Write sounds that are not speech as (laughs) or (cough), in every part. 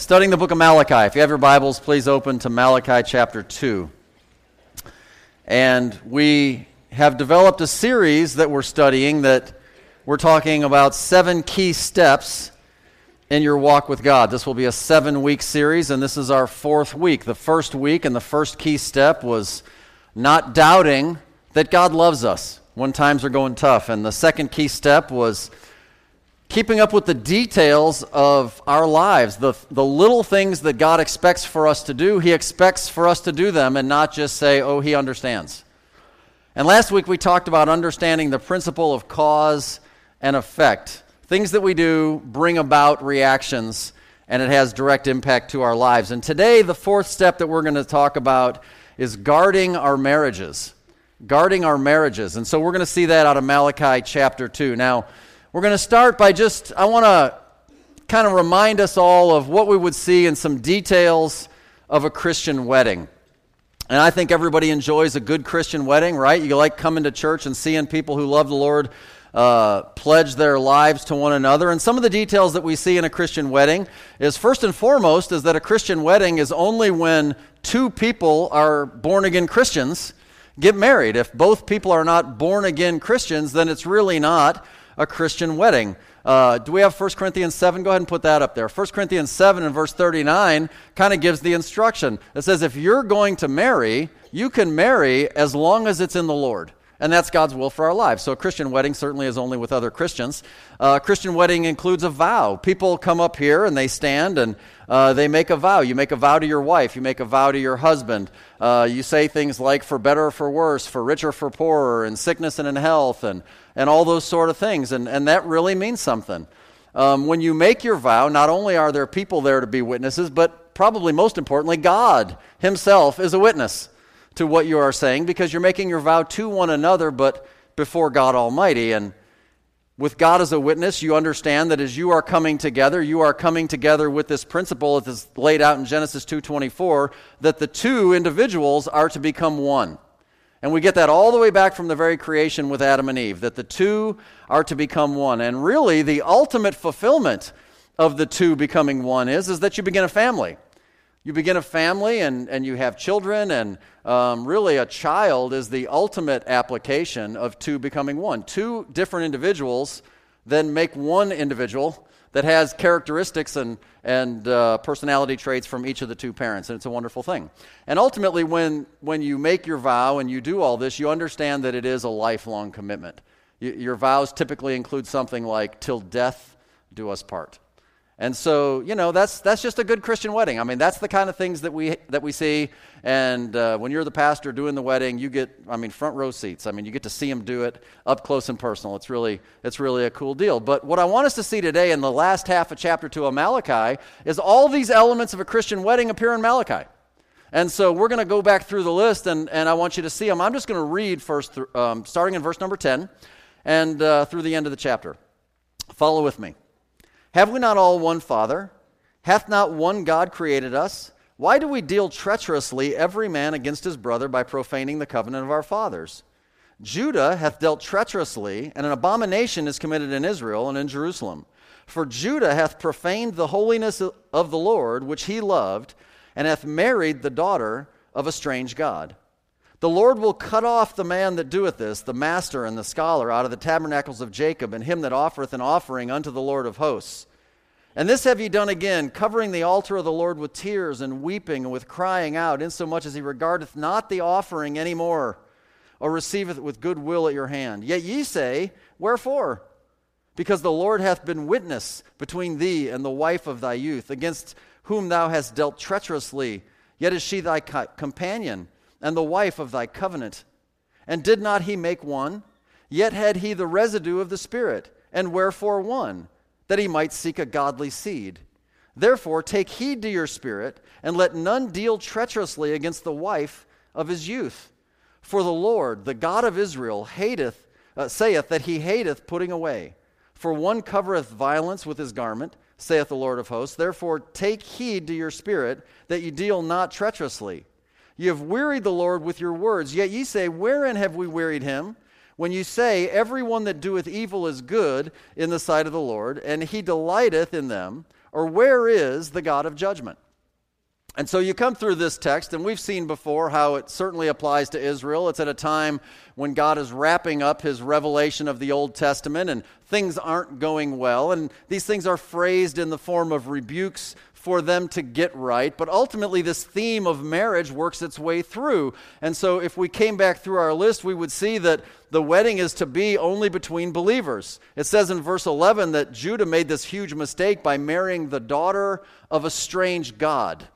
studying the book of Malachi. If you have your Bibles, please open to Malachi chapter 2. And we have developed a series that we're studying that we're talking about seven key steps in your walk with God. This will be a seven week series, and this is our fourth week. The first week and the first key step was not doubting that God loves us when times are going tough. And the second key step was keeping up with the details of our lives, the, the little things that God expects for us to do, He expects for us to do them and not just say, oh, He understands. And last week we talked about understanding the principle of cause and effect. Things that we do bring about reactions, and it has direct impact to our lives. And today, the fourth step that we're going to talk about is guarding our marriages. Guarding our marriages. And so we're going to see that out of Malachi chapter 2. Now, we're going to start by just, I want to kind of remind us all of what we would see in some details of a Christian wedding. And I think everybody enjoys a good Christian wedding, right? You like coming to church and seeing people who love the Lord uh, pledge their lives to one another. And some of the details that we see in a Christian wedding is first and foremost is that a Christian wedding is only when two people are born again Christians get married. If both people are not born again Christians, then it's really not a Christian wedding. Uh, do we have 1 Corinthians 7? Go ahead and put that up there. 1 Corinthians 7 and verse 39 kind of gives the instruction. It says, if you're going to marry, you can marry as long as it's in the Lord. And that's God's will for our lives. So a Christian wedding certainly is only with other Christians. Uh, a Christian wedding includes a vow. People come up here and they stand and uh, they make a vow. You make a vow to your wife. You make a vow to your husband. Uh, you say things like for better or for worse, for richer for poorer, in sickness and in health, and, and all those sort of things. And, and that really means something. Um, when you make your vow, not only are there people there to be witnesses, but probably most importantly, God Himself is a witness to what you are saying because you're making your vow to one another, but before God Almighty. And with God as a witness, you understand that as you are coming together, you are coming together with this principle that is laid out in Genesis 2:24 that the two individuals are to become one. And we get that all the way back from the very creation with Adam and Eve, that the two are to become one. And really, the ultimate fulfillment of the two becoming one is, is that you begin a family. You begin a family and, and you have children, and um, really a child is the ultimate application of two becoming one. Two different individuals then make one individual that has characteristics and, and uh, personality traits from each of the two parents, and it's a wonderful thing. And ultimately, when, when you make your vow and you do all this, you understand that it is a lifelong commitment. Y- your vows typically include something like, till death do us part. And so, you know, that's, that's just a good Christian wedding. I mean, that's the kind of things that we, that we see. And uh, when you're the pastor doing the wedding, you get, I mean, front row seats. I mean, you get to see them do it up close and personal. It's really, it's really a cool deal. But what I want us to see today in the last half of chapter 2 of Malachi is all these elements of a Christian wedding appear in Malachi. And so we're going to go back through the list, and, and I want you to see them. I'm just going to read first, um, starting in verse number 10 and uh, through the end of the chapter. Follow with me. Have we not all one Father? Hath not one God created us? Why do we deal treacherously every man against his brother by profaning the covenant of our fathers? Judah hath dealt treacherously, and an abomination is committed in Israel and in Jerusalem. For Judah hath profaned the holiness of the Lord, which he loved, and hath married the daughter of a strange God. The Lord will cut off the man that doeth this, the master and the scholar, out of the tabernacles of Jacob, and him that offereth an offering unto the Lord of hosts. And this have ye done again, covering the altar of the Lord with tears and weeping and with crying out, insomuch as he regardeth not the offering any more, or receiveth it with good will at your hand. Yet ye say, Wherefore? Because the Lord hath been witness between thee and the wife of thy youth, against whom thou hast dealt treacherously, yet is she thy companion and the wife of thy covenant. And did not he make one? Yet had he the residue of the Spirit. And wherefore one? That he might seek a godly seed. Therefore, take heed to your spirit, and let none deal treacherously against the wife of his youth. For the Lord, the God of Israel, hateth, uh, saith that he hateth putting away. For one covereth violence with his garment, saith the Lord of hosts. Therefore, take heed to your spirit, that ye deal not treacherously. Ye have wearied the Lord with your words. Yet ye say, Wherein have we wearied him? When you say, Every one that doeth evil is good in the sight of the Lord, and he delighteth in them, Or where is the God of judgment? And so you come through this text, and we've seen before how it certainly applies to Israel. It's at a time when God is wrapping up his revelation of the Old Testament, and things aren't going well. And these things are phrased in the form of rebukes for them to get right. But ultimately, this theme of marriage works its way through. And so, if we came back through our list, we would see that the wedding is to be only between believers. It says in verse 11 that Judah made this huge mistake by marrying the daughter of a strange God.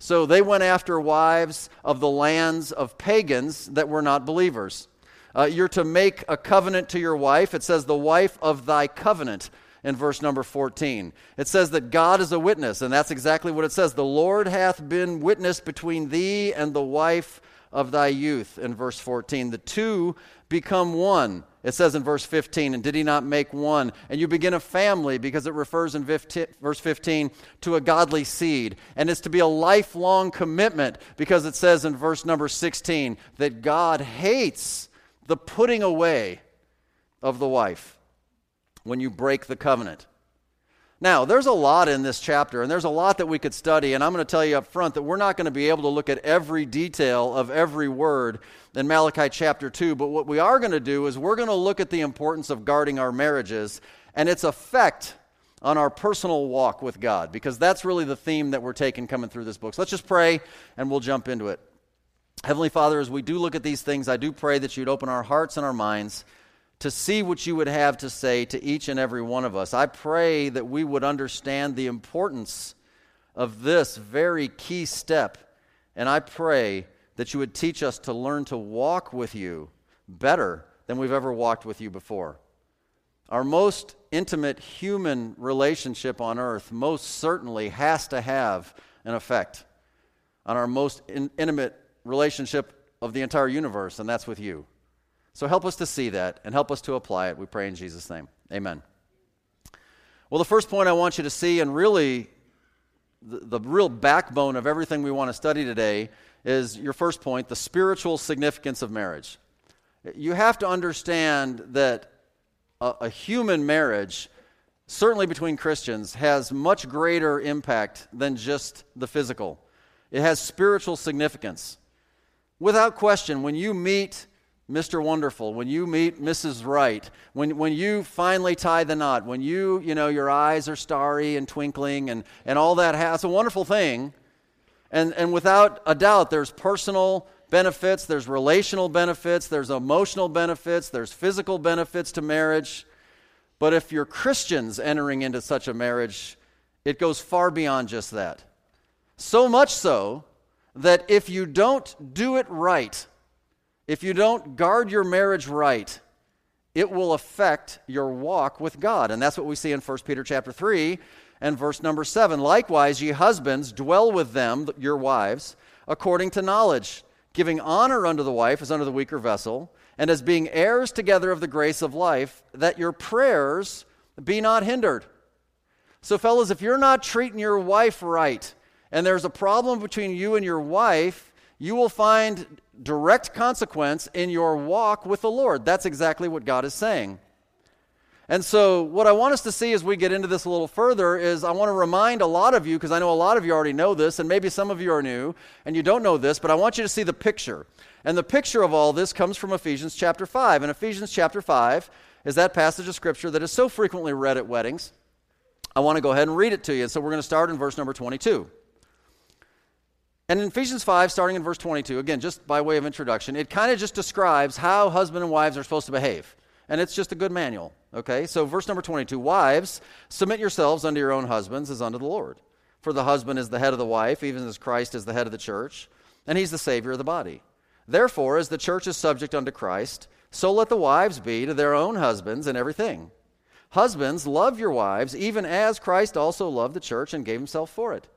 So they went after wives of the lands of pagans that were not believers. Uh, you're to make a covenant to your wife. It says, the wife of thy covenant in verse number 14. It says that God is a witness, and that's exactly what it says. The Lord hath been witness between thee and the wife of thy youth in verse 14. The two become one. It says in verse 15, and did he not make one? And you begin a family because it refers in verse 15 to a godly seed. And it's to be a lifelong commitment because it says in verse number 16 that God hates the putting away of the wife when you break the covenant. Now, there's a lot in this chapter, and there's a lot that we could study, and I'm going to tell you up front that we're not going to be able to look at every detail of every word in Malachi chapter 2, but what we are going to do is we're going to look at the importance of guarding our marriages and its effect on our personal walk with God, because that's really the theme that we're taking coming through this book. So let's just pray, and we'll jump into it. Heavenly Father, as we do look at these things, I do pray that you'd open our hearts and our minds to see what you would have to say to each and every one of us. I pray that we would understand the importance of this very key step. And I pray that you would teach us to learn to walk with you better than we've ever walked with you before. Our most intimate human relationship on earth most certainly has to have an effect on our most in- intimate relationship of the entire universe, and that's with you. So help us to see that and help us to apply it. We pray in Jesus' name. Amen. Well, the first point I want you to see, and really the, the real backbone of everything we want to study today, is your first point the spiritual significance of marriage. You have to understand that a, a human marriage, certainly between Christians, has much greater impact than just the physical. It has spiritual significance. Without question, when you meet Mr. Wonderful, when you meet Mrs. Right, when, when you finally tie the knot, when you, you know, your eyes are starry and twinkling and, and all that, has a wonderful thing. And, and without a doubt, there's personal benefits, there's relational benefits, there's emotional benefits, there's physical benefits to marriage. But if you're Christians entering into such a marriage, it goes far beyond just that. So much so that if you don't do it right, if you don't guard your marriage right, it will affect your walk with God. And that's what we see in 1 Peter chapter 3 and verse number 7. Likewise, ye husbands, dwell with them, your wives, according to knowledge, giving honor unto the wife as unto the weaker vessel, and as being heirs together of the grace of life, that your prayers be not hindered. So, fellas, if you're not treating your wife right, and there's a problem between you and your wife, you will find direct consequence in your walk with the Lord. That's exactly what God is saying. And so, what I want us to see as we get into this a little further is I want to remind a lot of you, because I know a lot of you already know this, and maybe some of you are new and you don't know this, but I want you to see the picture. And the picture of all this comes from Ephesians chapter 5. And Ephesians chapter 5 is that passage of Scripture that is so frequently read at weddings. I want to go ahead and read it to you. So, we're going to start in verse number 22. And in Ephesians 5, starting in verse 22, again, just by way of introduction, it kind of just describes how husband and wives are supposed to behave. And it's just a good manual. Okay? So, verse number 22 Wives, submit yourselves unto your own husbands as unto the Lord. For the husband is the head of the wife, even as Christ is the head of the church, and he's the Savior of the body. Therefore, as the church is subject unto Christ, so let the wives be to their own husbands in everything. Husbands, love your wives, even as Christ also loved the church and gave himself for it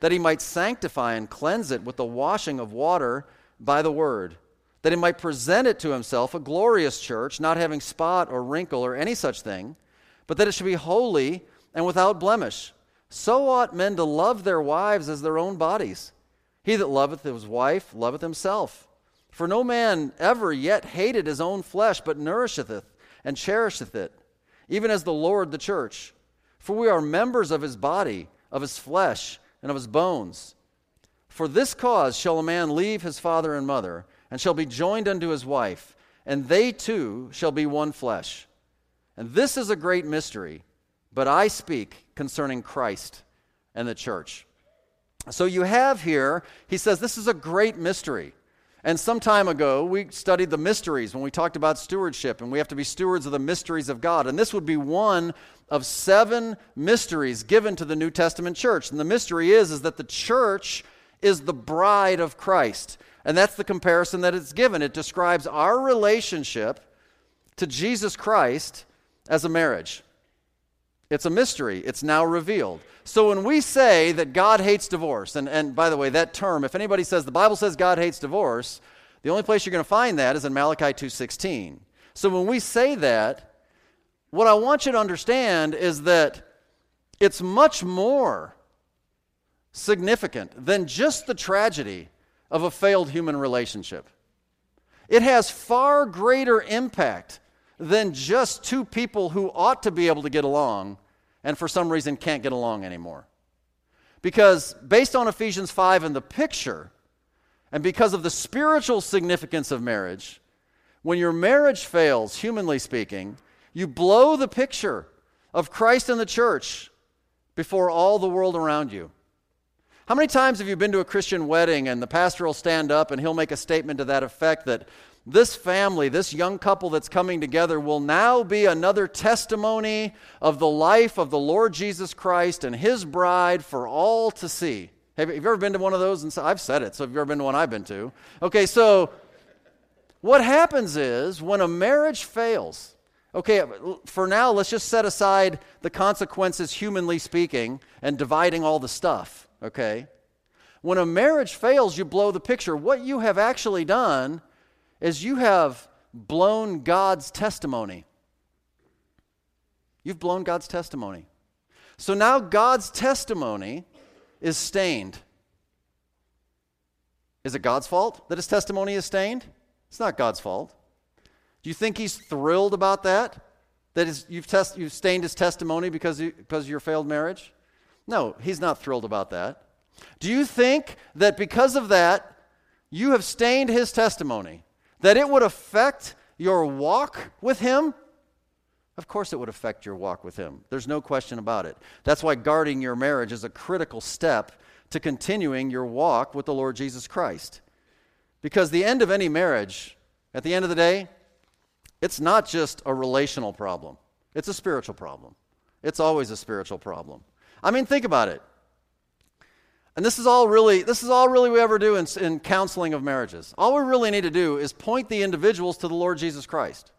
that he might sanctify and cleanse it with the washing of water by the word, that he might present it to himself a glorious church, not having spot or wrinkle or any such thing, but that it should be holy and without blemish. So ought men to love their wives as their own bodies. He that loveth his wife loveth himself. For no man ever yet hated his own flesh, but nourisheth it and cherisheth it, even as the Lord the church For we are members of his body, of his flesh, and of his bones. For this cause shall a man leave his father and mother, and shall be joined unto his wife, and they two shall be one flesh. And this is a great mystery, but I speak concerning Christ and the church. So you have here, he says, this is a great mystery. And some time ago, we studied the mysteries when we talked about stewardship, and we have to be stewards of the mysteries of God. And this would be one of seven mysteries given to the New Testament church. And the mystery is, is that the church is the bride of Christ. And that's the comparison that it's given. It describes our relationship to Jesus Christ as a marriage. It's a mystery. It's now revealed. So when we say that God hates divorce, and, and by the way, that term, if anybody says the Bible says God hates divorce, the only place you're going to find that is in Malachi 2.16. So when we say that, what I want you to understand is that it's much more significant than just the tragedy of a failed human relationship. It has far greater impact than just two people who ought to be able to get along and for some reason can't get along anymore. Because based on Ephesians 5 and the picture, and because of the spiritual significance of marriage, when your marriage fails, humanly speaking, you blow the picture of Christ and the church before all the world around you. How many times have you been to a Christian wedding and the pastor will stand up and he'll make a statement to that effect that this family, this young couple that's coming together, will now be another testimony of the life of the Lord Jesus Christ and his bride for all to see. Have you ever been to one of those? And I've said it, so have you ever been to one I've been to? Okay, so what happens is when a marriage fails, okay, uh, for now, let's just set aside the consequences, humanly speaking, and dividing all the stuff, okay? When a marriage fails, you blow the picture. What you have actually done is you have blown God's testimony. You've blown God's testimony. So now God's testimony is stained. Is it God's fault that his testimony is stained? It's not God's fault. Do you think he's thrilled about that? That you've, test, you've stained his testimony because, you, because of your failed marriage? No, he's not thrilled about that. Do you think that because of that, you have stained his testimony? that it would affect your walk with Him? Of course, it would affect your walk with Him. There's no question about it. That's why guarding your marriage is a critical step to continuing your walk with the Lord Jesus Christ. Because the end of any marriage, at the end of the day, it's not just a relational problem, it's a spiritual problem. It's always a spiritual problem. I mean, think about it. And this is all really, this is all really we ever do in, in counseling of marriages. All we really need to do is point the individuals to the Lord Jesus Christ.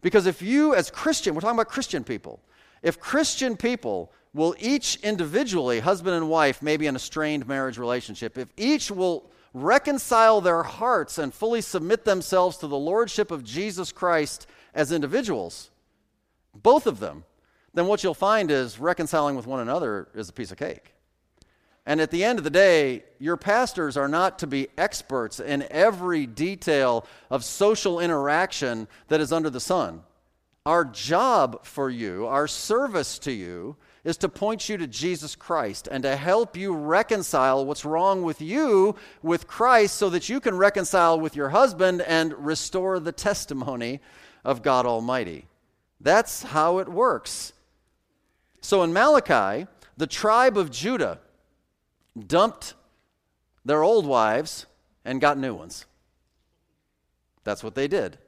Because if you, as Christian, we're talking about Christian people, if Christian people will each individually, husband and wife, maybe in a strained marriage relationship, if each will reconcile their hearts and fully submit themselves to the lordship of Jesus Christ as individuals, both of them, then what you'll find is reconciling with one another is a piece of cake. And at the end of the day, your pastors are not to be experts in every detail of social interaction that is under the sun. Our job for you, our service to you, is to point you to Jesus Christ and to help you reconcile what's wrong with you with Christ so that you can reconcile with your husband and restore the testimony of God Almighty. That's how it works. So in Malachi, the tribe of Judah, dumped their old wives and got new ones. That's what they did.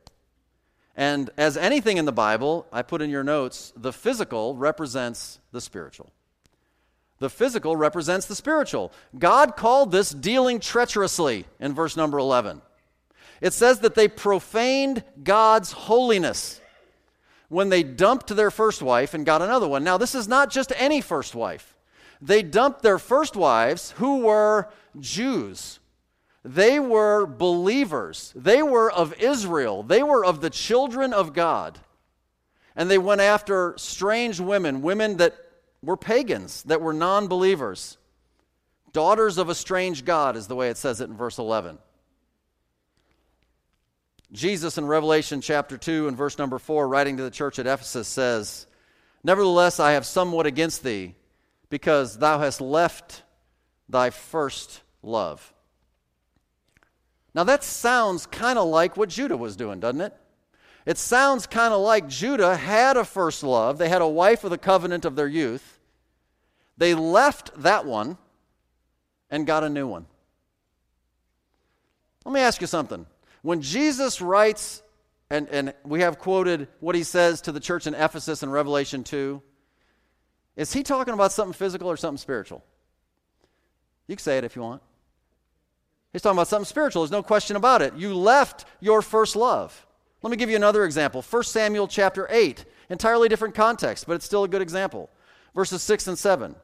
And as anything in the Bible, I put in your notes, the physical represents the spiritual. The physical represents the spiritual. God called this dealing treacherously in verse number 11. It says that they profaned God's holiness when they dumped their first wife and got another one. Now, this is not just any first wife they dumped their first wives, who were Jews. They were believers. They were of Israel. They were of the children of God. And they went after strange women, women that were pagans, that were non believers. Daughters of a strange God is the way it says it in verse 11. Jesus in Revelation chapter 2 and verse number 4, writing to the church at Ephesus, says, Nevertheless, I have somewhat against thee, because thou hast left thy first love. Now, that sounds kind of like what Judah was doing, doesn't it? It sounds kind of like Judah had a first love. They had a wife of the covenant of their youth. They left that one and got a new one. Let me ask you something. When Jesus writes, and, and we have quoted what he says to the church in Ephesus in Revelation 2, is he talking about something physical or something spiritual? You can say it if you want. He's talking about something spiritual. There's no question about it. You left your first love. Let me give you another example. 1 Samuel chapter 8, entirely different context, but it's still a good example. Verses 6 and 7.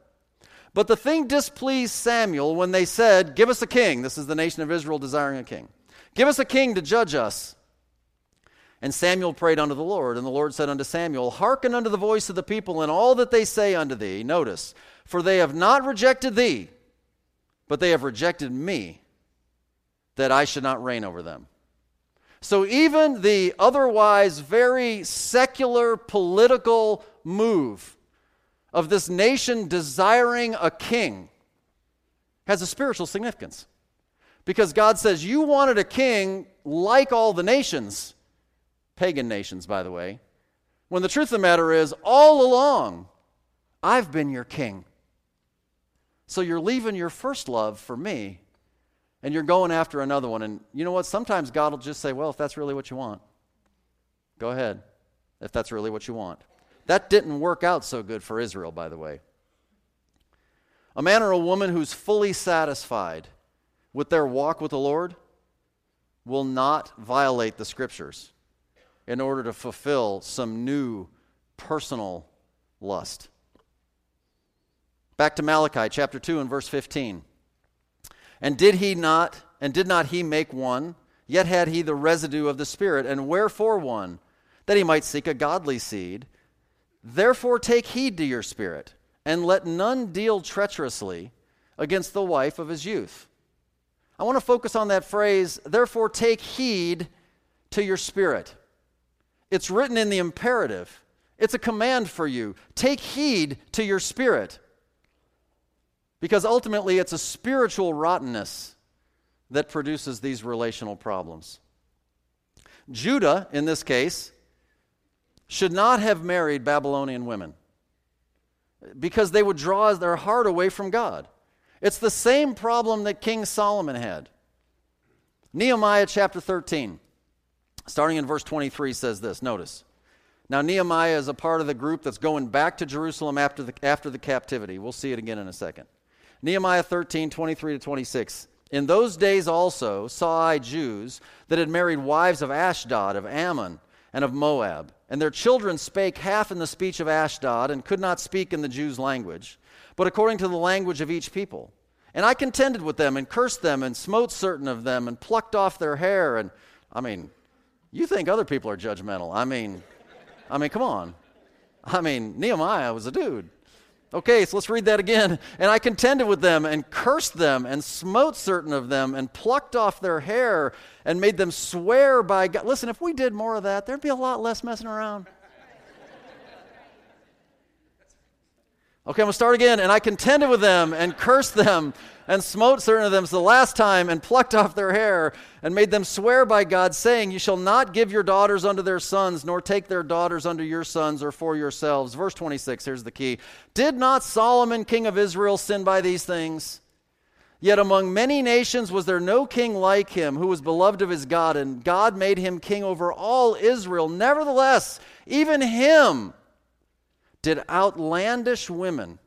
But the thing displeased Samuel when they said, Give us a king. This is the nation of Israel desiring a king. Give us a king to judge us. And Samuel prayed unto the Lord, and the Lord said unto Samuel, Hearken unto the voice of the people and all that they say unto thee. Notice, for they have not rejected thee, but they have rejected me, that I should not reign over them. So even the otherwise very secular political move of this nation desiring a king has a spiritual significance. Because God says, You wanted a king like all the nations, pagan nations, by the way, when the truth of the matter is, all along, I've been your king. So you're leaving your first love for me and you're going after another one. And you know what? Sometimes God will just say, Well, if that's really what you want, go ahead, if that's really what you want. That didn't work out so good for Israel, by the way. A man or a woman who's fully satisfied with their walk with the Lord will not violate the scriptures in order to fulfill some new personal lust. Back to Malachi chapter 2 and verse 15. And did he not, and did not he make one? Yet had he the residue of the Spirit. And wherefore one? That he might seek a godly seed. Therefore take heed to your spirit, and let none deal treacherously against the wife of his youth. I want to focus on that phrase, therefore take heed to your spirit. It's written in the imperative, it's a command for you. Take heed to your spirit. Because ultimately, it's a spiritual rottenness that produces these relational problems. Judah, in this case, should not have married Babylonian women because they would draw their heart away from God. It's the same problem that King Solomon had. Nehemiah chapter 13, starting in verse 23, says this. Notice. Now, Nehemiah is a part of the group that's going back to Jerusalem after the, after the captivity. We'll see it again in a second. Nehemiah 13, 23 to 26. In those days also saw I Jews that had married wives of Ashdod, of Ammon, and of Moab. And their children spake half in the speech of Ashdod, and could not speak in the Jews' language, but according to the language of each people. And I contended with them, and cursed them, and smote certain of them, and plucked off their hair. And I mean, you think other people are judgmental. I mean, I mean, come on. I mean, Nehemiah was a dude. Okay, so let's read that again. And I contended with them and cursed them and smote certain of them and plucked off their hair and made them swear by God. Listen, if we did more of that, there'd be a lot less messing around. Okay, I'm going to start again. And I contended with them and cursed them and smote certain of them the last time and plucked off their hair and made them swear by God, saying, You shall not give your daughters unto their sons, nor take their daughters unto your sons or for yourselves. Verse 26, here's the key. Did not Solomon, king of Israel, sin by these things? Yet among many nations was there no king like him, who was beloved of his God, and God made him king over all Israel. Nevertheless, even him did outlandish women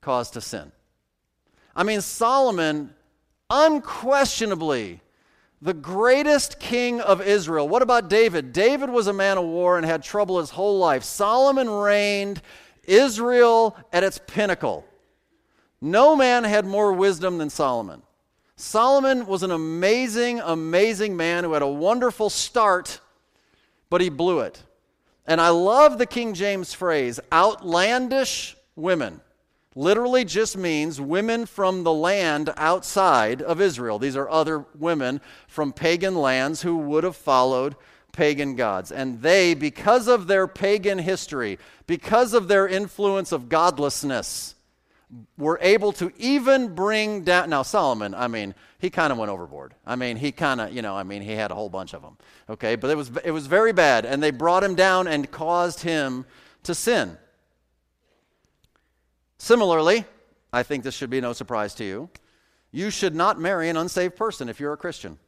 cause to sin. I mean, Solomon, unquestionably, the greatest king of Israel. What about David? David was a man of war and had trouble his whole life. Solomon reigned Israel at its pinnacle. No man had more wisdom than Solomon. Solomon was an amazing, amazing man who had a wonderful start, but he blew it. And I love the King James phrase outlandish women literally just means women from the land outside of Israel. These are other women from pagan lands who would have followed pagan gods. And they, because of their pagan history, because of their influence of godlessness, were able to even bring down. Now, Solomon, I mean, he kind of went overboard. I mean, he kind of, you know, I mean, he had a whole bunch of them. Okay, but it was, it was very bad. And they brought him down and caused him to sin. Similarly, I think this should be no surprise to you. You should not marry an unsaved person if you're a Christian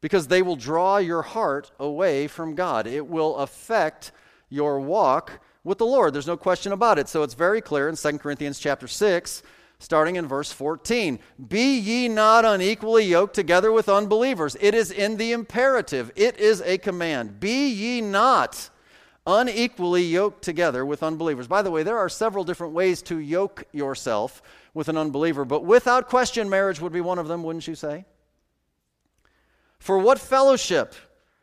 because they will draw your heart away from God. It will affect your walk with the Lord. There's no question about it. So it's very clear in 2 Corinthians chapter 6, starting in verse 14. Be ye not unequally yoked together with unbelievers. It is in the imperative, it is a command. Be ye not unequally yoked together with unbelievers. By the way, there are several different ways to yoke yourself with an unbeliever, but without question, marriage would be one of them, wouldn't you say? For what fellowship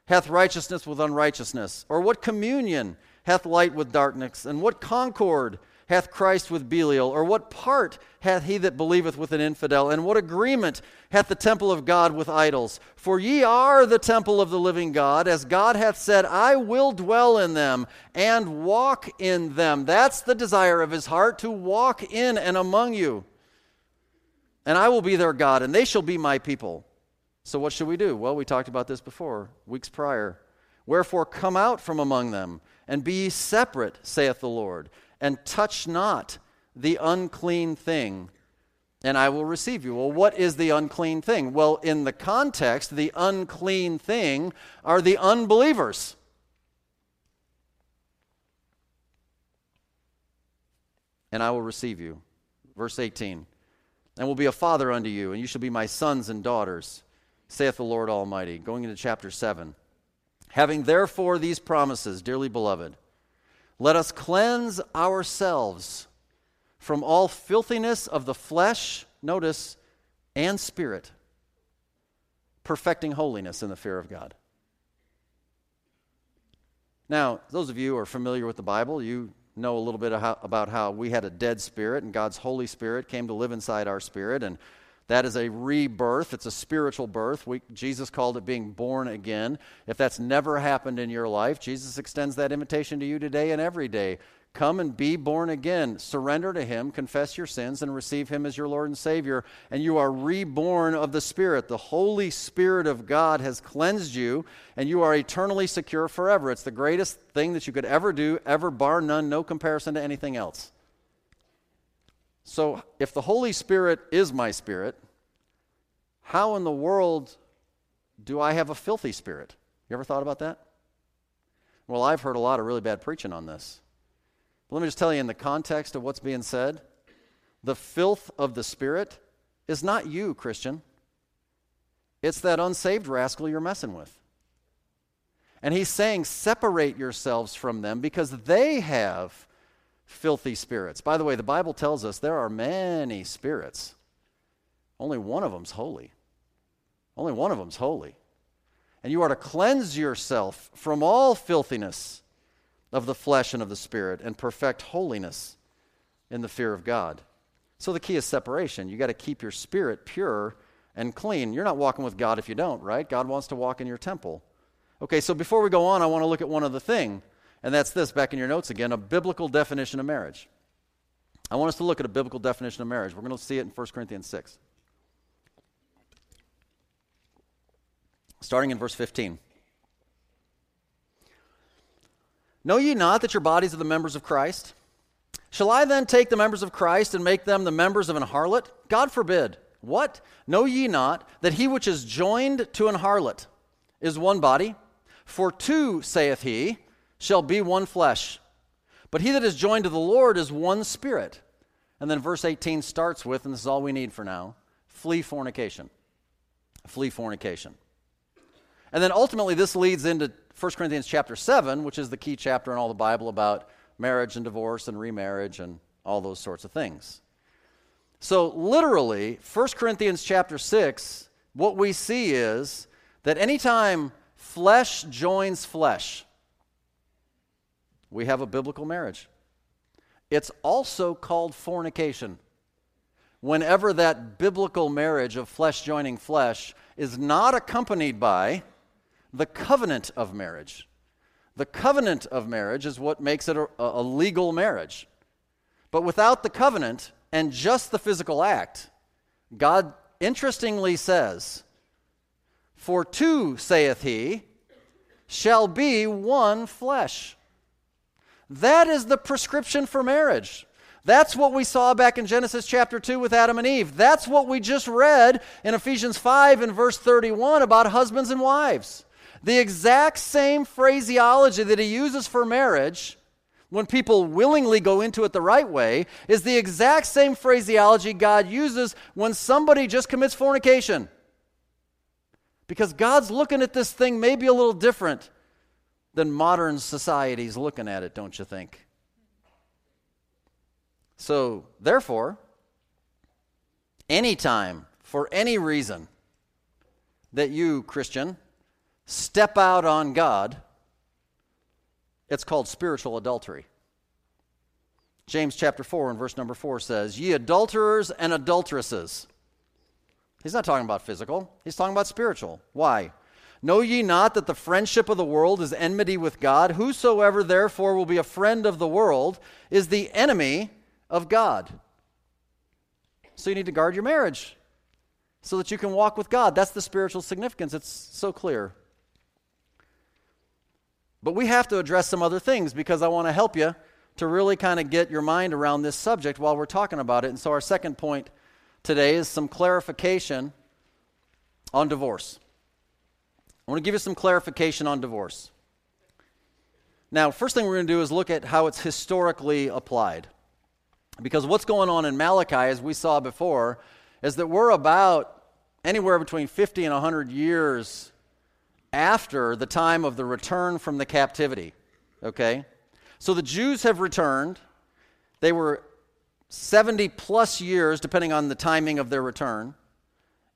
hath righteousness with unrighteousness? Or what communion hath light with darkness? And what concord hath Christ with Belial? Or what part hath he that believeth with an infidel? And what agreement hath the temple of God with idols? For ye are the temple of the living God, as God hath said, I will dwell in them and walk in them. That's the desire of his heart, to walk in and among you. And I will be their God, and they shall be my people. So, what should we do? Well, we talked about this before, weeks prior. Wherefore, come out from among them, and be ye separate, saith the Lord, and touch not the unclean thing, and I will receive you. Well, what is the unclean thing? Well, in the context, the unclean thing are the unbelievers. And I will receive you. Verse 18. And will be a father unto you, and you shall be my sons and daughters saith the Lord Almighty. Going into chapter 7. Having therefore these promises, dearly beloved, let us cleanse ourselves from all filthiness of the flesh, notice, and spirit, perfecting holiness in the fear of God. Now, those of you who are familiar with the Bible, you know a little bit about how we had a dead spirit and God's Holy Spirit came to live inside our spirit and that is a rebirth. It's a spiritual birth. We, Jesus called it being born again. If that's never happened in your life, Jesus extends that invitation to you today and every day. Come and be born again. Surrender to Him, confess your sins, and receive Him as your Lord and Savior. And you are reborn of the Spirit. The Holy Spirit of God has cleansed you, and you are eternally secure forever. It's the greatest thing that you could ever do, ever, bar none, no comparison to anything else. So, if the Holy Spirit is my spirit, how in the world do I have a filthy spirit? You ever thought about that? Well, I've heard a lot of really bad preaching on this. But let me just tell you in the context of what's being said the filth of the spirit is not you, Christian. It's that unsaved rascal you're messing with. And he's saying, separate yourselves from them because they have filthy spirits. By the way, the Bible tells us there are many spirits. Only one of them's holy. Only one of them's holy. And you are to cleanse yourself from all filthiness of the flesh and of the spirit and perfect holiness in the fear of God. So the key is separation. You got to keep your spirit pure and clean. You're not walking with God if you don't, right? God wants to walk in your temple. Okay, so before we go on, I want to look at one other thing. And that's this, back in your notes again, a biblical definition of marriage. I want us to look at a biblical definition of marriage. We're going to see it in 1 Corinthians 6. Starting in verse 15. Know ye not that your bodies are the members of Christ? Shall I then take the members of Christ and make them the members of an harlot? God forbid. What? Know ye not that he which is joined to an harlot is one body? For two, saith he, shall be one flesh. But he that is joined to the Lord is one spirit. And then verse 18 starts with, and this is all we need for now flee fornication. Flee fornication. And then ultimately, this leads into 1 Corinthians chapter 7, which is the key chapter in all the Bible about marriage and divorce and remarriage and all those sorts of things. So, literally, 1 Corinthians chapter 6, what we see is that anytime flesh joins flesh, we have a biblical marriage. It's also called fornication. Whenever that biblical marriage of flesh joining flesh is not accompanied by the covenant of marriage. The covenant of marriage is what makes it a, a legal marriage. But without the covenant and just the physical act, God interestingly says, For two, saith he, shall be one flesh. That is the prescription for marriage. That's what we saw back in Genesis chapter 2 with Adam and Eve. That's what we just read in Ephesians 5 and verse 31 about husbands and wives. The exact same phraseology that he uses for marriage when people willingly go into it the right way is the exact same phraseology God uses when somebody just commits fornication. Because God's looking at this thing maybe a little different than modern society's looking at it, don't you think? So, therefore, anytime, for any reason, that you, Christian, step out on God, it's called spiritual adultery. James chapter 4 and verse number 4 says, Ye adulterers and adulteresses. He's not talking about physical, he's talking about spiritual. Why? Know ye not that the friendship of the world is enmity with God? Whosoever therefore will be a friend of the world is the enemy of God. So you need to guard your marriage so that you can walk with God. That's the spiritual significance. It's so clear. But we have to address some other things because I want to help you to really kind of get your mind around this subject while we're talking about it. And so, our second point today is some clarification on divorce. I want to give you some clarification on divorce. Now, first thing we're going to do is look at how it's historically applied. Because what's going on in Malachi, as we saw before, is that we're about anywhere between 50 and 100 years after the time of the return from the captivity. Okay? So the Jews have returned. They were 70 plus years, depending on the timing of their return,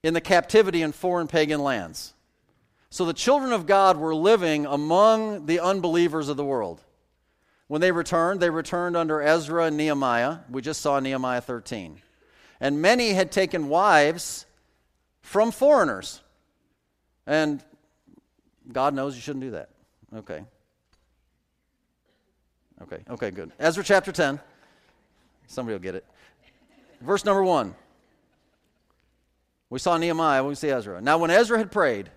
in the captivity in foreign pagan lands. So the children of God were living among the unbelievers of the world. When they returned, they returned under Ezra and Nehemiah. We just saw Nehemiah 13. And many had taken wives from foreigners. And God knows you shouldn't do that. Okay. Okay, okay, good. Ezra chapter 10. Somebody will get it. Verse number 1. We saw Nehemiah, we see Ezra. Now, when Ezra had prayed,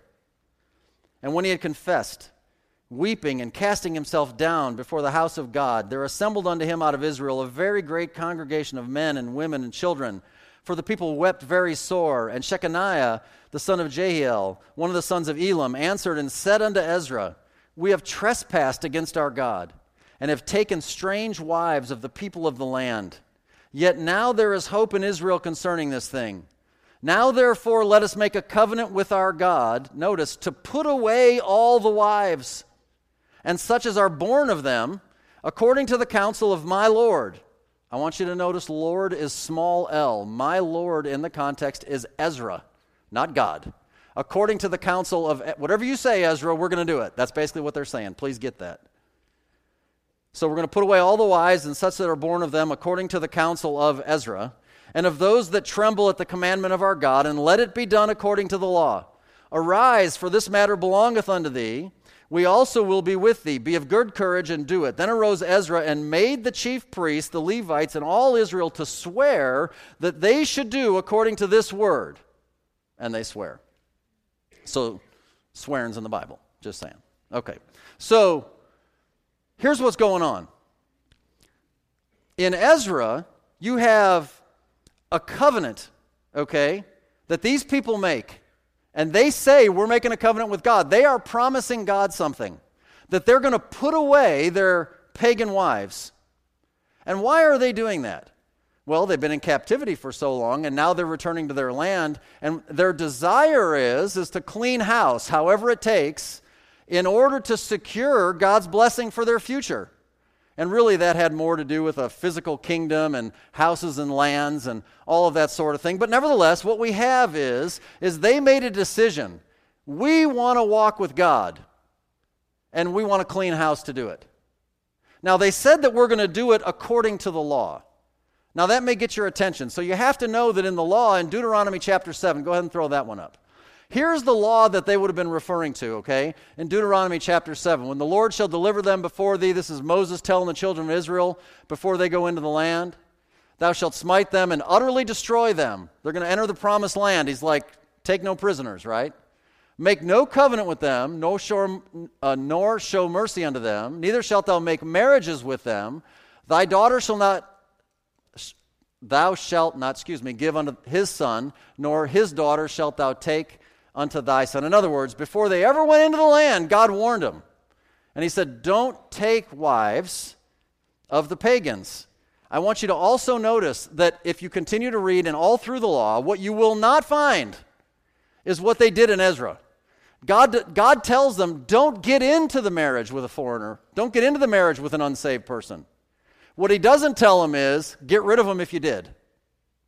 and when he had confessed, weeping and casting himself down before the house of God, there assembled unto him out of Israel a very great congregation of men and women and children. For the people wept very sore. And Shechaniah, the son of Jehiel, one of the sons of Elam, answered and said unto Ezra, We have trespassed against our God, and have taken strange wives of the people of the land. Yet now there is hope in Israel concerning this thing. Now, therefore, let us make a covenant with our God, notice, to put away all the wives and such as are born of them, according to the counsel of my Lord. I want you to notice Lord is small l. My Lord in the context is Ezra, not God. According to the counsel of whatever you say, Ezra, we're going to do it. That's basically what they're saying. Please get that. So we're going to put away all the wives and such that are born of them according to the counsel of Ezra, and of those that tremble at the commandment of our God, and let it be done according to the law. Arise, for this matter belongeth unto thee we also will be with thee. Be of good courage and do it. Then arose Ezra and made the chief priests, the Levites, and all Israel to swear that they should do according to this word. And they swear. So, swearing's in the Bible. Just saying. Okay. So, here's what's going on. In Ezra, you have a covenant, okay, that these people make and they say, We're making a covenant with God, they are promising God something that they're going to put away their pagan wives. And why are they doing that? Well, they've been in captivity for so long and now they're returning to their land and their desire is is to clean house however it takes in order to secure God's blessing for their future. And really, that had more to do with a physical kingdom and houses and lands and all of that sort of thing. But nevertheless, what we have is, is they made a decision. We want to walk with God, and we want a clean house to do it. Now, they said that we're going to do it according to the law. Now, that may get your attention. So you have to know that in the law, in Deuteronomy chapter 7, go ahead and throw that one up. Here's the law that they would have been referring to, okay? In Deuteronomy chapter 7. When the Lord shall deliver them before thee, this is Moses telling the children of Israel before they go into the land. Thou shalt smite them and utterly destroy them. They're going to enter the promised land. He's like, take no prisoners, right? Make no covenant with them, show, uh, nor show mercy unto them. Neither shalt thou make marriages with them. Thy daughter shall not thou shalt not, excuse me, give unto his son, nor his daughter shalt thou take unto thy son. In other words, before they ever went into the land, God warned them. And he said, Don't take wives of the pagans. I want you to also notice that if you continue to read and all through the law, what you will not find is what they did in Ezra. God, God tells them, don't get into the marriage with a foreigner. Don't get into the marriage with an unsaved person. What he doesn't tell them is, get rid of them if you did.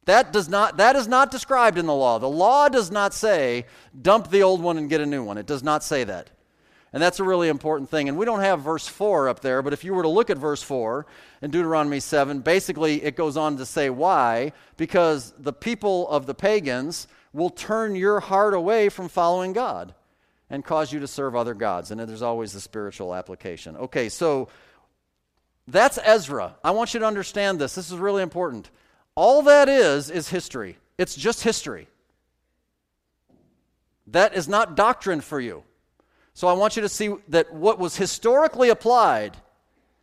That, does not, that is not described in the law. The law does not say, dump the old one and get a new one. It does not say that. And that's a really important thing. And we don't have verse 4 up there, but if you were to look at verse 4 in Deuteronomy 7, basically it goes on to say why. Because the people of the pagans will turn your heart away from following God and cause you to serve other gods. And there's always the spiritual application. Okay, so that's Ezra. I want you to understand this. This is really important. All that is, is history. It's just history. That is not doctrine for you. So I want you to see that what was historically applied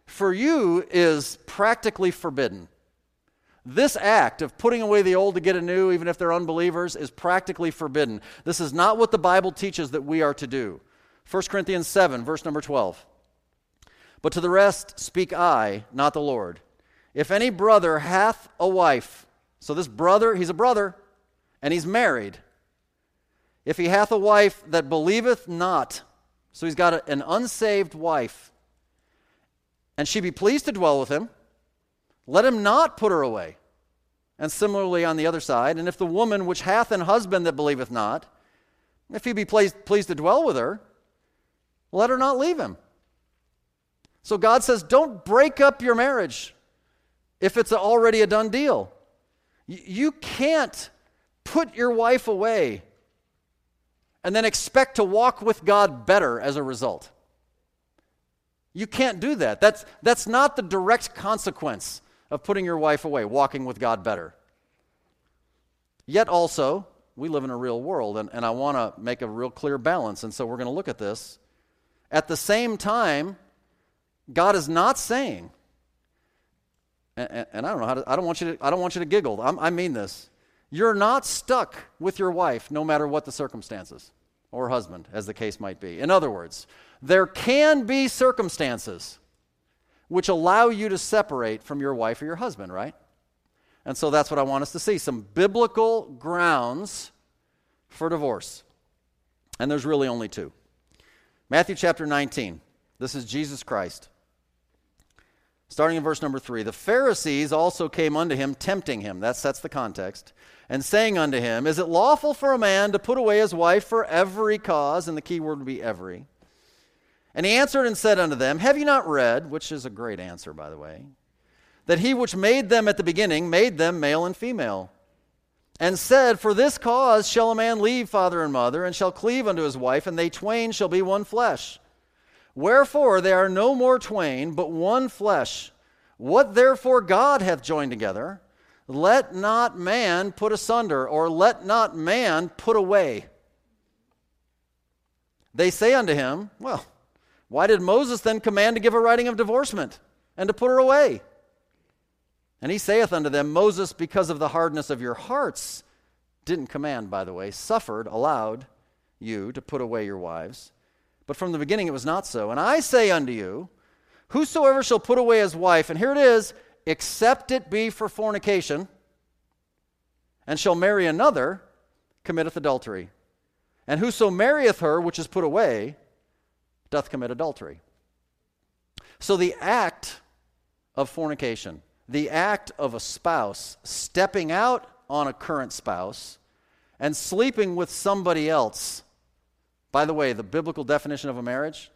for you is practically forbidden. This act of putting away the old to get a new, even if they're unbelievers, is practically forbidden. This is not what the Bible teaches that we are to do. 1 Corinthians 7, verse number 12. But to the rest speak I, not the Lord. If any brother hath a wife, so this brother, he's a brother, and he's married. If he hath a wife that believeth not, so he's got a, an unsaved wife, and she be pleased to dwell with him, let him not put her away. And similarly on the other side, and if the woman which hath an husband that believeth not, if he be pleased, pleased to dwell with her, let her not leave him. So God says, don't break up your marriage if it's already a done deal. You can't put your wife away and then expect to walk with God better as a result. You can't do that. That's, that's not the direct consequence of putting your wife away, walking with God better. Yet also, we live in a real world, and, and I want to make a real clear balance, and so we're going to look at this. At the same time, God is not saying and, and I don't know how to, I don't want you to, I don't want you to giggle. I'm, I mean this. You're not stuck with your wife no matter what the circumstances, or husband, as the case might be. In other words, there can be circumstances which allow you to separate from your wife or your husband, right? And so that's what I want us to see some biblical grounds for divorce. And there's really only two. Matthew chapter 19. This is Jesus Christ. Starting in verse number three, the Pharisees also came unto him, tempting him. That sets the context. And saying unto him, Is it lawful for a man to put away his wife for every cause? And the key word would be every. And he answered and said unto them, Have you not read, which is a great answer, by the way, that he which made them at the beginning made them male and female? And said, For this cause shall a man leave father and mother, and shall cleave unto his wife, and they twain shall be one flesh. Wherefore they are no more twain, but one flesh. What therefore God hath joined together, let not man put asunder, or let not man put away. They say unto him, Well, why did Moses then command to give a writing of divorcement and to put her away? And he saith unto them, Moses, because of the hardness of your hearts, didn't command, by the way, suffered, allowed you to put away your wives. But from the beginning it was not so. And I say unto you, whosoever shall put away his wife, and here it is, except it be for fornication, and shall marry another, committeth adultery. And whoso marrieth her which is put away, doth commit adultery. So the act of fornication, the act of a spouse stepping out on a current spouse and sleeping with somebody else by the way, the biblical definition of a marriage,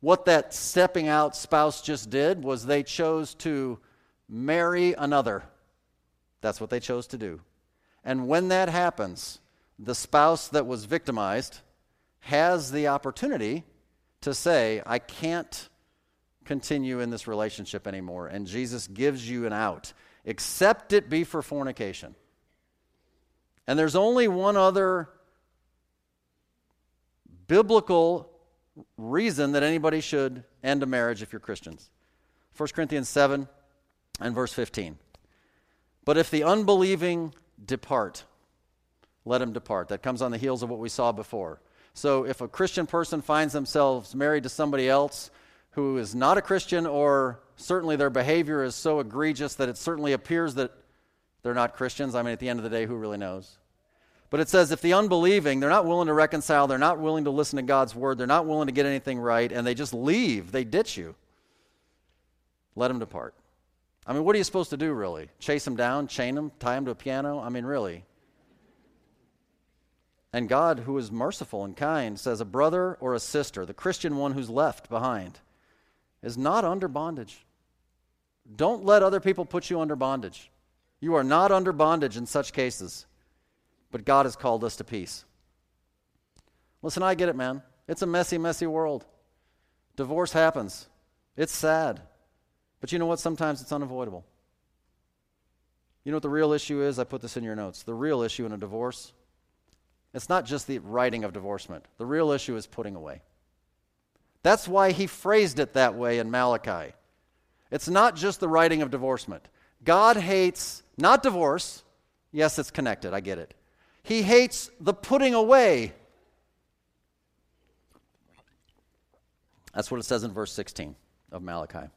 what that stepping out spouse just did was they chose to marry another. That's what they chose to do. And when that happens, the spouse that was victimized has the opportunity to say, I can't continue in this relationship anymore. And Jesus gives you an out, except it be for fornication. And there's only one other biblical reason that anybody should end a marriage if you're Christians. 1 Corinthians 7 and verse 15. But if the unbelieving depart, let him depart. That comes on the heels of what we saw before. So if a Christian person finds themselves married to somebody else who is not a Christian, or certainly their behavior is so egregious that it certainly appears that they're not Christians, I mean, at the end of the day, who really knows? But it says if the unbelieving, they're not willing to reconcile, they're not willing to listen to God's word, they're not willing to get anything right, and they just leave, they ditch you, let them depart. I mean, what are you supposed to do, really? Chase them down, chain them, tie them to a piano? I mean, really. And God, who is merciful and kind, says a brother or a sister, the Christian one who's left behind, is not under bondage. Don't let other people put you under bondage. You are not under bondage in such cases. But God has called us to peace. Listen, I get it, man. It's a messy, messy world. Divorce happens. It's sad. But you know what? Sometimes it's unavoidable. You know what the real issue is? I put this in your notes. The real issue in a divorce, it's not just the writing of divorcement. The real issue is putting away. That's why he phrased it that way in Malachi. It's not just the writing of divorcement. God hates not divorce. Yes, it's connected. I get it. He hates the putting away. That's what it says in verse 16 of Malachi.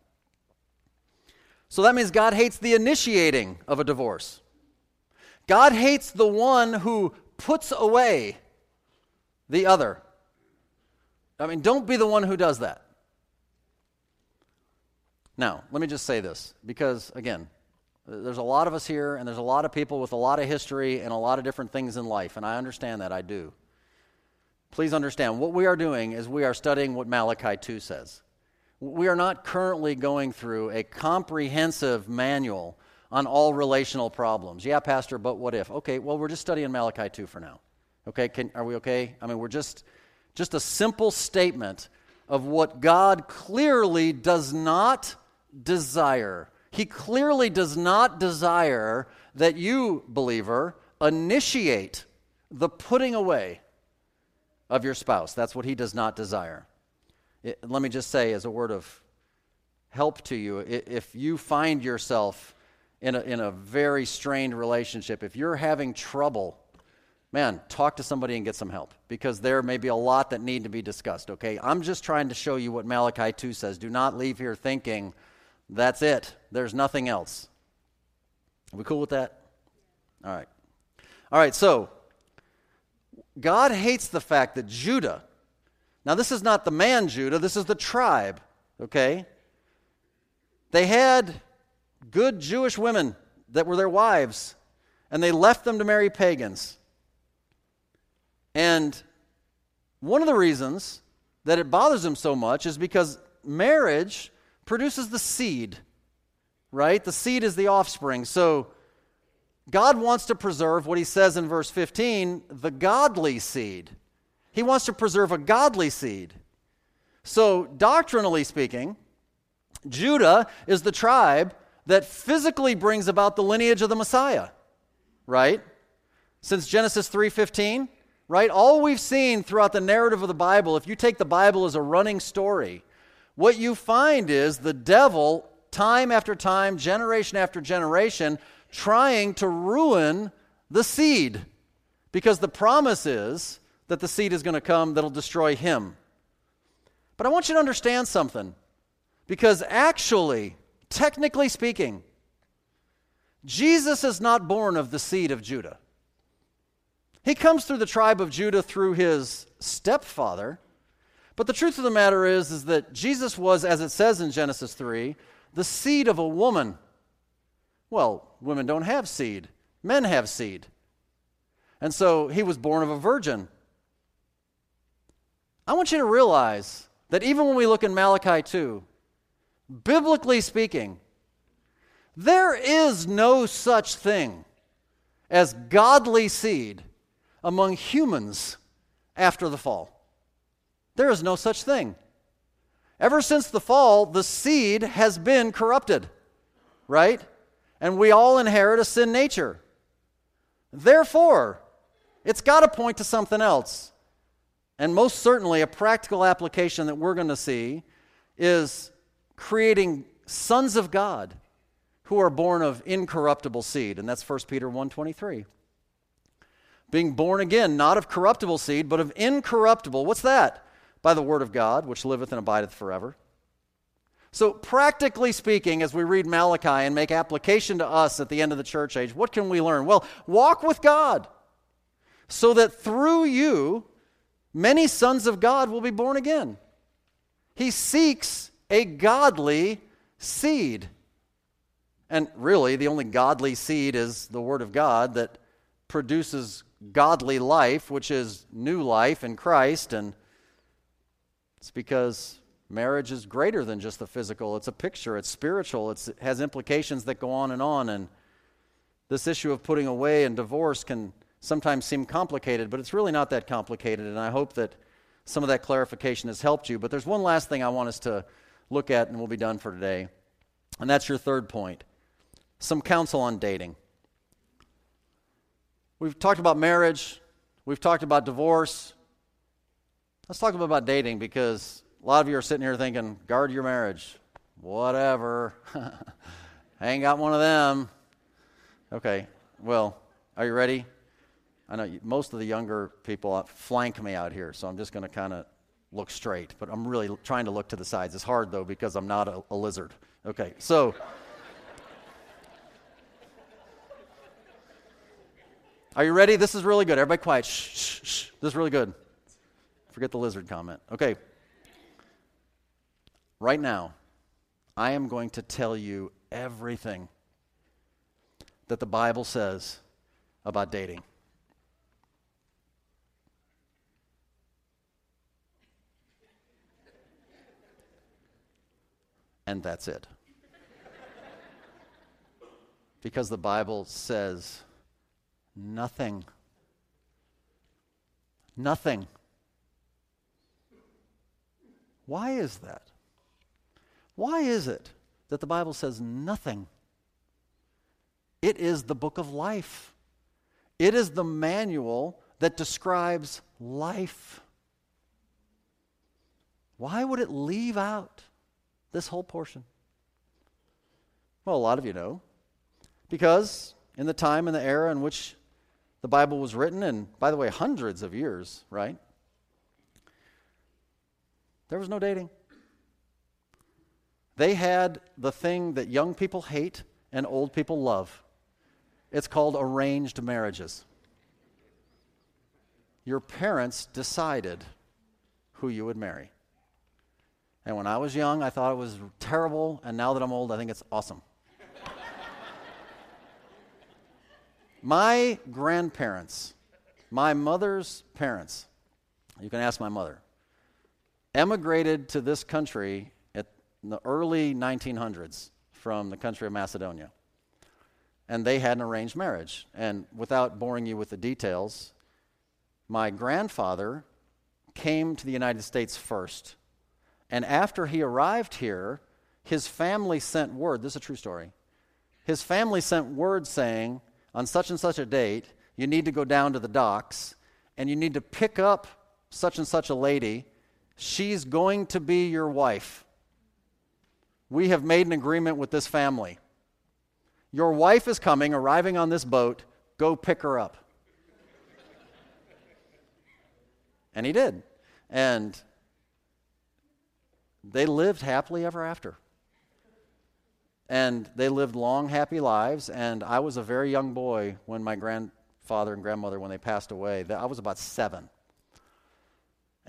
So that means God hates the initiating of a divorce. God hates the one who puts away the other. I mean, don't be the one who does that. Now, let me just say this because, again, there's a lot of us here, and there's a lot of people with a lot of history and a lot of different things in life, and I understand that. I do. Please understand, what we are doing is we are studying what Malachi 2 says. We are not currently going through a comprehensive manual on all relational problems. Yeah, Pastor, but what if? Okay, well, we're just studying Malachi 2 for now. Okay, Can, are we okay? I mean, we're just, just a simple statement of what God clearly does not desire. He clearly does not desire that you, believer, initiate the putting away of your spouse. That's what he does not desire. It, let me just say, as a word of help to you, if you find yourself in a, in a very strained relationship, if you're having trouble, man, talk to somebody and get some help because there may be a lot that need to be discussed, okay? I'm just trying to show you what Malachi 2 says. Do not leave here thinking that's it, there's nothing else. Are we cool with that? All right. All right, so God hates the fact that Judah now, this is not the man Judah, this is the tribe, okay? They had good Jewish women that were their wives, and they left them to marry pagans. And one of the reasons that it bothers him so much is because marriage produces the seed, right? The seed is the offspring. So God wants to preserve what he says in verse 15 the godly seed. He wants to preserve a godly seed. So, doctrinally speaking, Judah is the tribe that physically brings about the lineage of the Messiah, right? Since Genesis 3:15, right? All we've seen throughout the narrative of the Bible, if you take the Bible as a running story, what you find is the devil time after time, generation after generation, trying to ruin the seed. Because the promise is that the seed is going to come that'll destroy him. But I want you to understand something. Because actually, technically speaking, Jesus is not born of the seed of Judah. He comes through the tribe of Judah through his stepfather. But the truth of the matter is, is that Jesus was, as it says in Genesis 3, the seed of a woman. Well, women don't have seed, men have seed. And so he was born of a virgin. I want you to realize that even when we look in Malachi 2, biblically speaking, there is no such thing as godly seed among humans after the fall. There is no such thing. Ever since the fall, the seed has been corrupted, right? And we all inherit a sin nature. Therefore, it's got to point to something else. And most certainly, a practical application that we're going to see is creating sons of God who are born of incorruptible seed, and that's 1 Peter 1:23. Being born again, not of corruptible seed, but of incorruptible. What's that? By the word of God, which liveth and abideth forever. So, practically speaking, as we read Malachi and make application to us at the end of the church age, what can we learn? Well, walk with God so that through you, many sons of God will be born again. He seeks a godly seed. And really, the only godly seed is the Word of God that produces godly life, which is new life in Christ. And it's because marriage is greater than just the physical, it's a picture, it's spiritual, it's, it has implications that go on and on. And this issue of putting away and divorce can sometimes seem complicated, but it's really not that complicated. And I hope that some of that clarification has helped you. But there's one last thing I want us to look at, and we'll be done for today. And that's your third point some counsel on dating. We've talked about marriage, we've talked about divorce. Let's talk a bit about dating because a lot of you are sitting here thinking, guard your marriage. Whatever. I (laughs) ain't got one of them. Okay, well, are you ready? I know most of the younger people flank me out here, so I'm just going to kind of look straight, but I'm really trying to look to the sides. It's hard though because I'm not a, a lizard. Okay, so. Are you ready? This is really good. Everybody quiet. Shh, shh, shh. This is really good. Forget the lizard comment. Okay. Right now, I am going to tell you everything that the Bible says about dating. and that's it. because the Bible says nothing. Nothing. Why is that? Why is it that the Bible says nothing? It is the book of life. It is the manual that describes life. Why would it leave out this whole portion? Well, a lot of you know. Because in the time and the era in which the Bible was written, and by the way, hundreds of years, right? There was no dating. They had the thing that young people hate and old people love. It's called arranged marriages. Your parents decided who you would marry. And when I was young, I thought it was terrible, and now that I'm old, I think it's awesome. (laughs) my grandparents, my mother's parents, you can ask my mother, emigrated to this country at the early 1900s from the country of Macedonia. And they had an arranged marriage. And without boring you with the details, my grandfather came to the United States first and after he arrived here, his family sent word. This is a true story. His family sent word saying, on such and such a date, you need to go down to the docks and you need to pick up such and such a lady. She's going to be your wife. We have made an agreement with this family. Your wife is coming, arriving on this boat. Go pick her up. and he did. And they lived happily ever after. And they lived long, happy lives. And I was a very young boy when my grandfather and grandmother, when they passed away, I was about seven.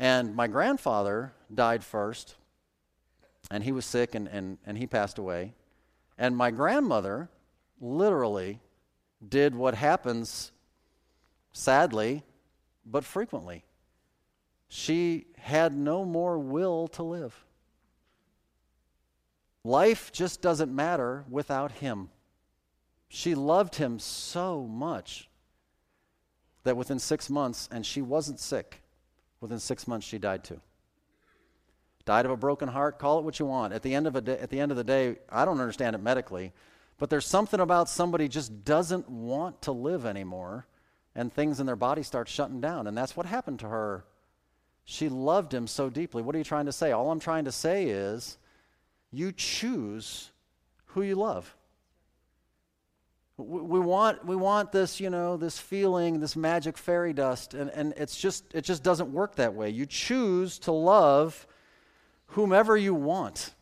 And my grandfather died first, and he was sick and, and, and he passed away. And my grandmother literally did what happens, sadly, but frequently. She had no more will to live. Life just doesn't matter without him. She loved him so much. that within six months, and she wasn't sick, within six months she died too. Died of a broken heart, call it what you want. At the end of, a day, at the, end of the day, I don't understand it medically, but there's something about somebody just doesn't want to live anymore, and things in their body start shutting down. And that's what happened to her. She loved him so deeply. What are you trying to say? All I'm trying to say is you choose who you love. We want, we want this, you know, this feeling, this magic fairy dust, and, and it's just, it just doesn't work that way. You choose to love whomever you want,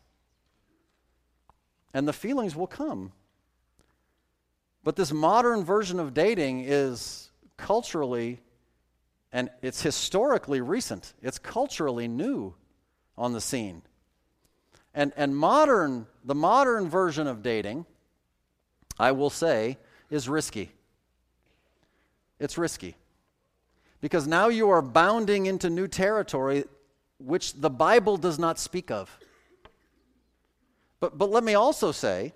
and the feelings will come. But this modern version of dating is culturally and it's historically recent, it's culturally new on the scene. And, and modern, the modern version of dating, I will say, is risky. It's risky. Because now you are bounding into new territory which the Bible does not speak of. But, but let me also say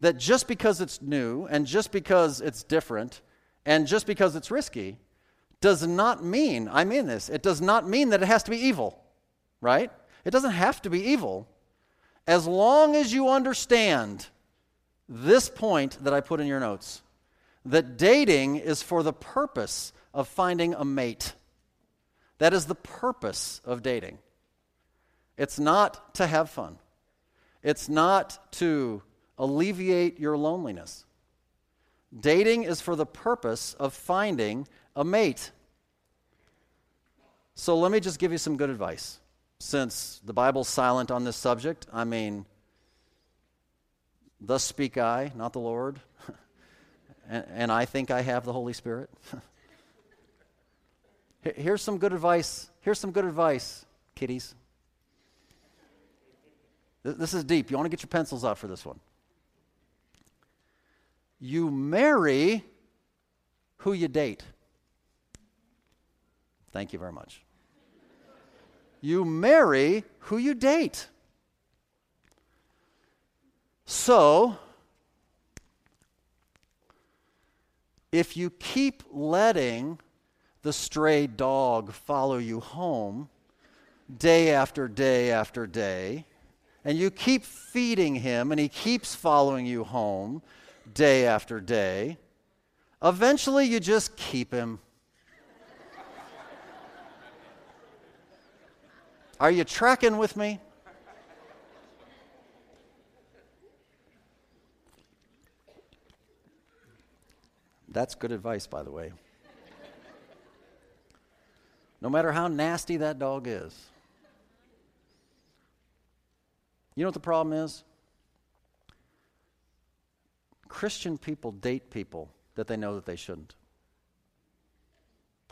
that just because it's new and just because it's different and just because it's risky does not mean, I mean this, it does not mean that it has to be evil, right? It doesn't have to be evil. As long as you understand this point that I put in your notes that dating is for the purpose of finding a mate. That is the purpose of dating. It's not to have fun, it's not to alleviate your loneliness. Dating is for the purpose of finding a mate. So let me just give you some good advice. Since the Bible's silent on this subject, I mean, thus speak I, not the Lord, (laughs) and, and I think I have the Holy Spirit. (laughs) Here's some good advice. Here's some good advice, kiddies. This is deep. You want to get your pencils out for this one. You marry who you date. Thank you very much. You marry who you date. So, if you keep letting the stray dog follow you home day after day after day, and you keep feeding him and he keeps following you home day after day, eventually you just keep him. Are you tracking with me? That's good advice, by the way. No matter how nasty that dog is. You know what the problem is? Christian people date people that they know that they shouldn't.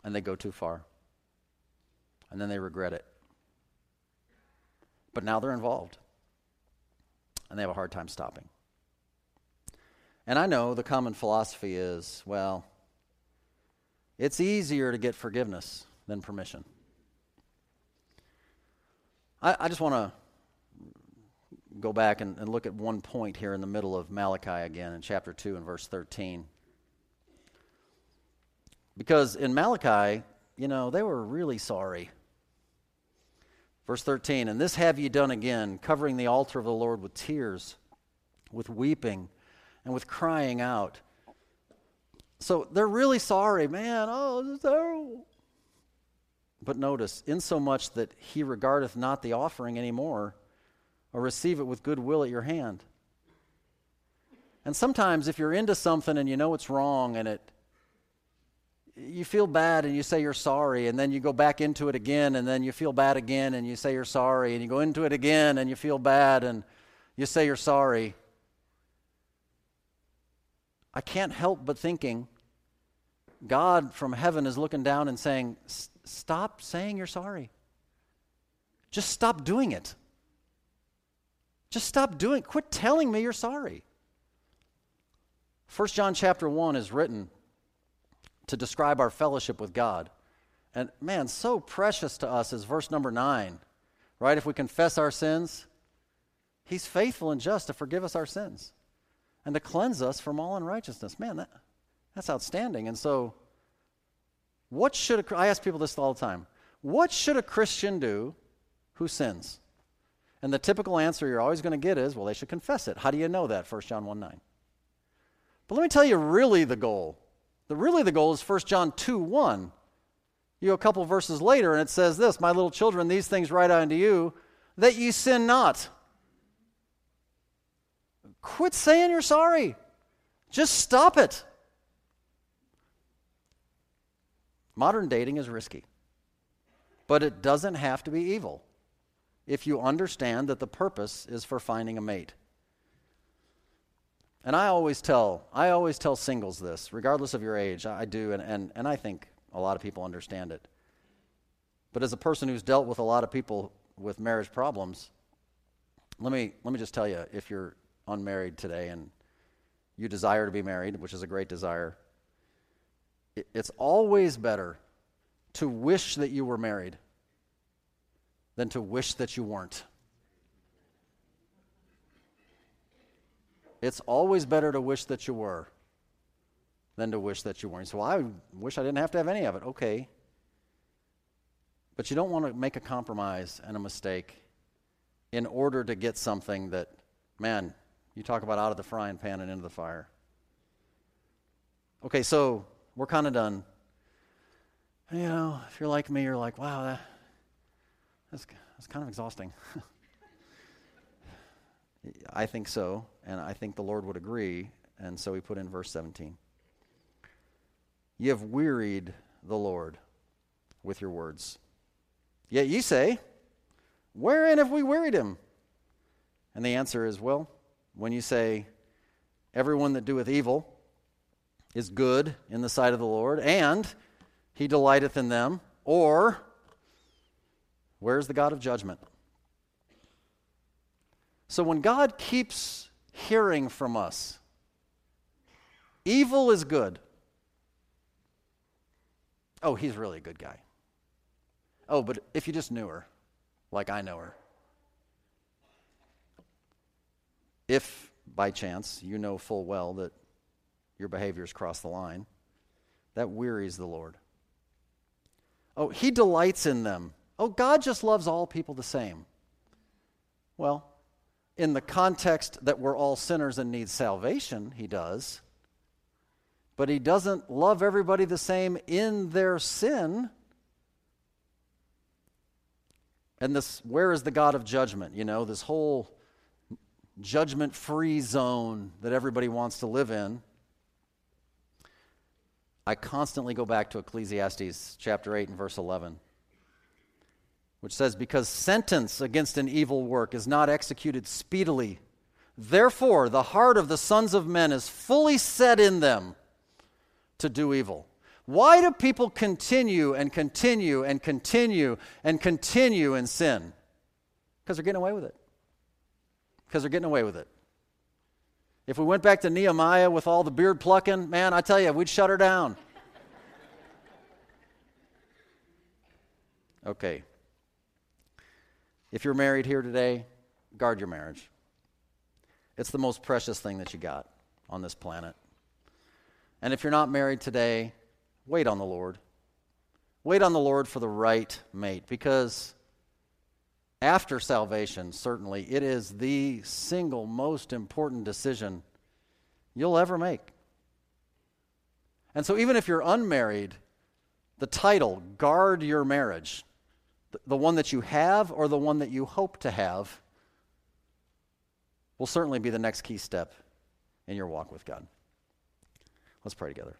And they go too far. And then they regret it. But now they're involved. And they have a hard time stopping. And I know the common philosophy is well, it's easier to get forgiveness than permission. I, I just want to go back and, and look at one point here in the middle of Malachi again in chapter 2 and verse 13. Because in Malachi, you know, they were really sorry. Verse 13, and this have ye done again, covering the altar of the Lord with tears, with weeping, and with crying out. So they're really sorry, man. Oh, this is terrible. But notice, insomuch that he regardeth not the offering any more, or receive it with good will at your hand. And sometimes, if you're into something and you know it's wrong and it you feel bad and you say you're sorry, and then you go back into it again, and then you feel bad again, and you say you're sorry, and you go into it again, and you feel bad, and you say you're sorry. I can't help but thinking God from heaven is looking down and saying, Stop saying you're sorry. Just stop doing it. Just stop doing it. Quit telling me you're sorry. 1 John chapter 1 is written to describe our fellowship with God. And man, so precious to us is verse number 9, right? If we confess our sins, He's faithful and just to forgive us our sins and to cleanse us from all unrighteousness. Man, that, that's outstanding. And so What should a, I ask people this all the time? What should a Christian do who sins? And the typical answer you're always going to get is, well, they should confess it. How do you know that? 1 John 1 9. But let me tell you really the goal. The really the goal is 1 John 2 1. You a couple verses later and it says this, My little children, these things write unto you, that ye sin not. Quit saying you're sorry. Just stop it. Modern dating is risky, but it doesn't have to be evil if you understand that the purpose is for finding a mate. And I always tell, I always tell singles this, regardless of your age. I do, and, and, and I think a lot of people understand it. But as a person who's dealt with a lot of people with marriage problems, let me, let me just tell you if you're unmarried today and you desire to be married, which is a great desire, it's always better to wish that you were married than to wish that you weren't. It's always better to wish that you were than to wish that you weren't. So I wish I didn't have to have any of it. Okay. But you don't want to make a compromise and a mistake in order to get something that, man, you talk about out of the frying pan and into the fire. Okay, so we're kind of done. You know, if you're like me, you're like, wow, that, that's, that's kind of exhausting. (laughs) I think so, and I think the Lord would agree, and so he put in verse 17. You have wearied the Lord with your words. Yet ye say, Wherein have we wearied him? And the answer is, Well, when you say, Everyone that doeth evil is good in the sight of the Lord, and he delighteth in them, or where's the God of judgment? So when God keeps hearing from us, evil is good. Oh, he's really a good guy. Oh, but if you just knew her, like I know her, if by chance you know full well that your behaviors cross the line, that wearies the Lord. Oh, he delights in them. Oh, God just loves all people the same. Well, in the context that we're all sinners and need salvation, he does. But he doesn't love everybody the same in their sin. And this, where is the God of judgment? You know, this whole judgment free zone that everybody wants to live in. I constantly go back to Ecclesiastes chapter 8 and verse 11, which says, Because sentence against an evil work is not executed speedily, therefore the heart of the sons of men is fully set in them to do evil. Why do people continue and continue and continue and continue in sin? Because they're getting away with it because they're getting away with it. If we went back to Nehemiah with all the beard plucking, man, I tell you, we'd shut her down. (laughs) Okay. If you're married here today, guard your marriage. It's the most precious thing that you got on this planet. And if you're not married today, wait on the Lord. Wait on the Lord for the right mate because after salvation, certainly, it is the single most important decision you'll ever make. And so, even if you're unmarried, the title, guard your marriage, the, one that you have or the one that you hope to have, will certainly be the next key step in your walk with God. Let's pray together.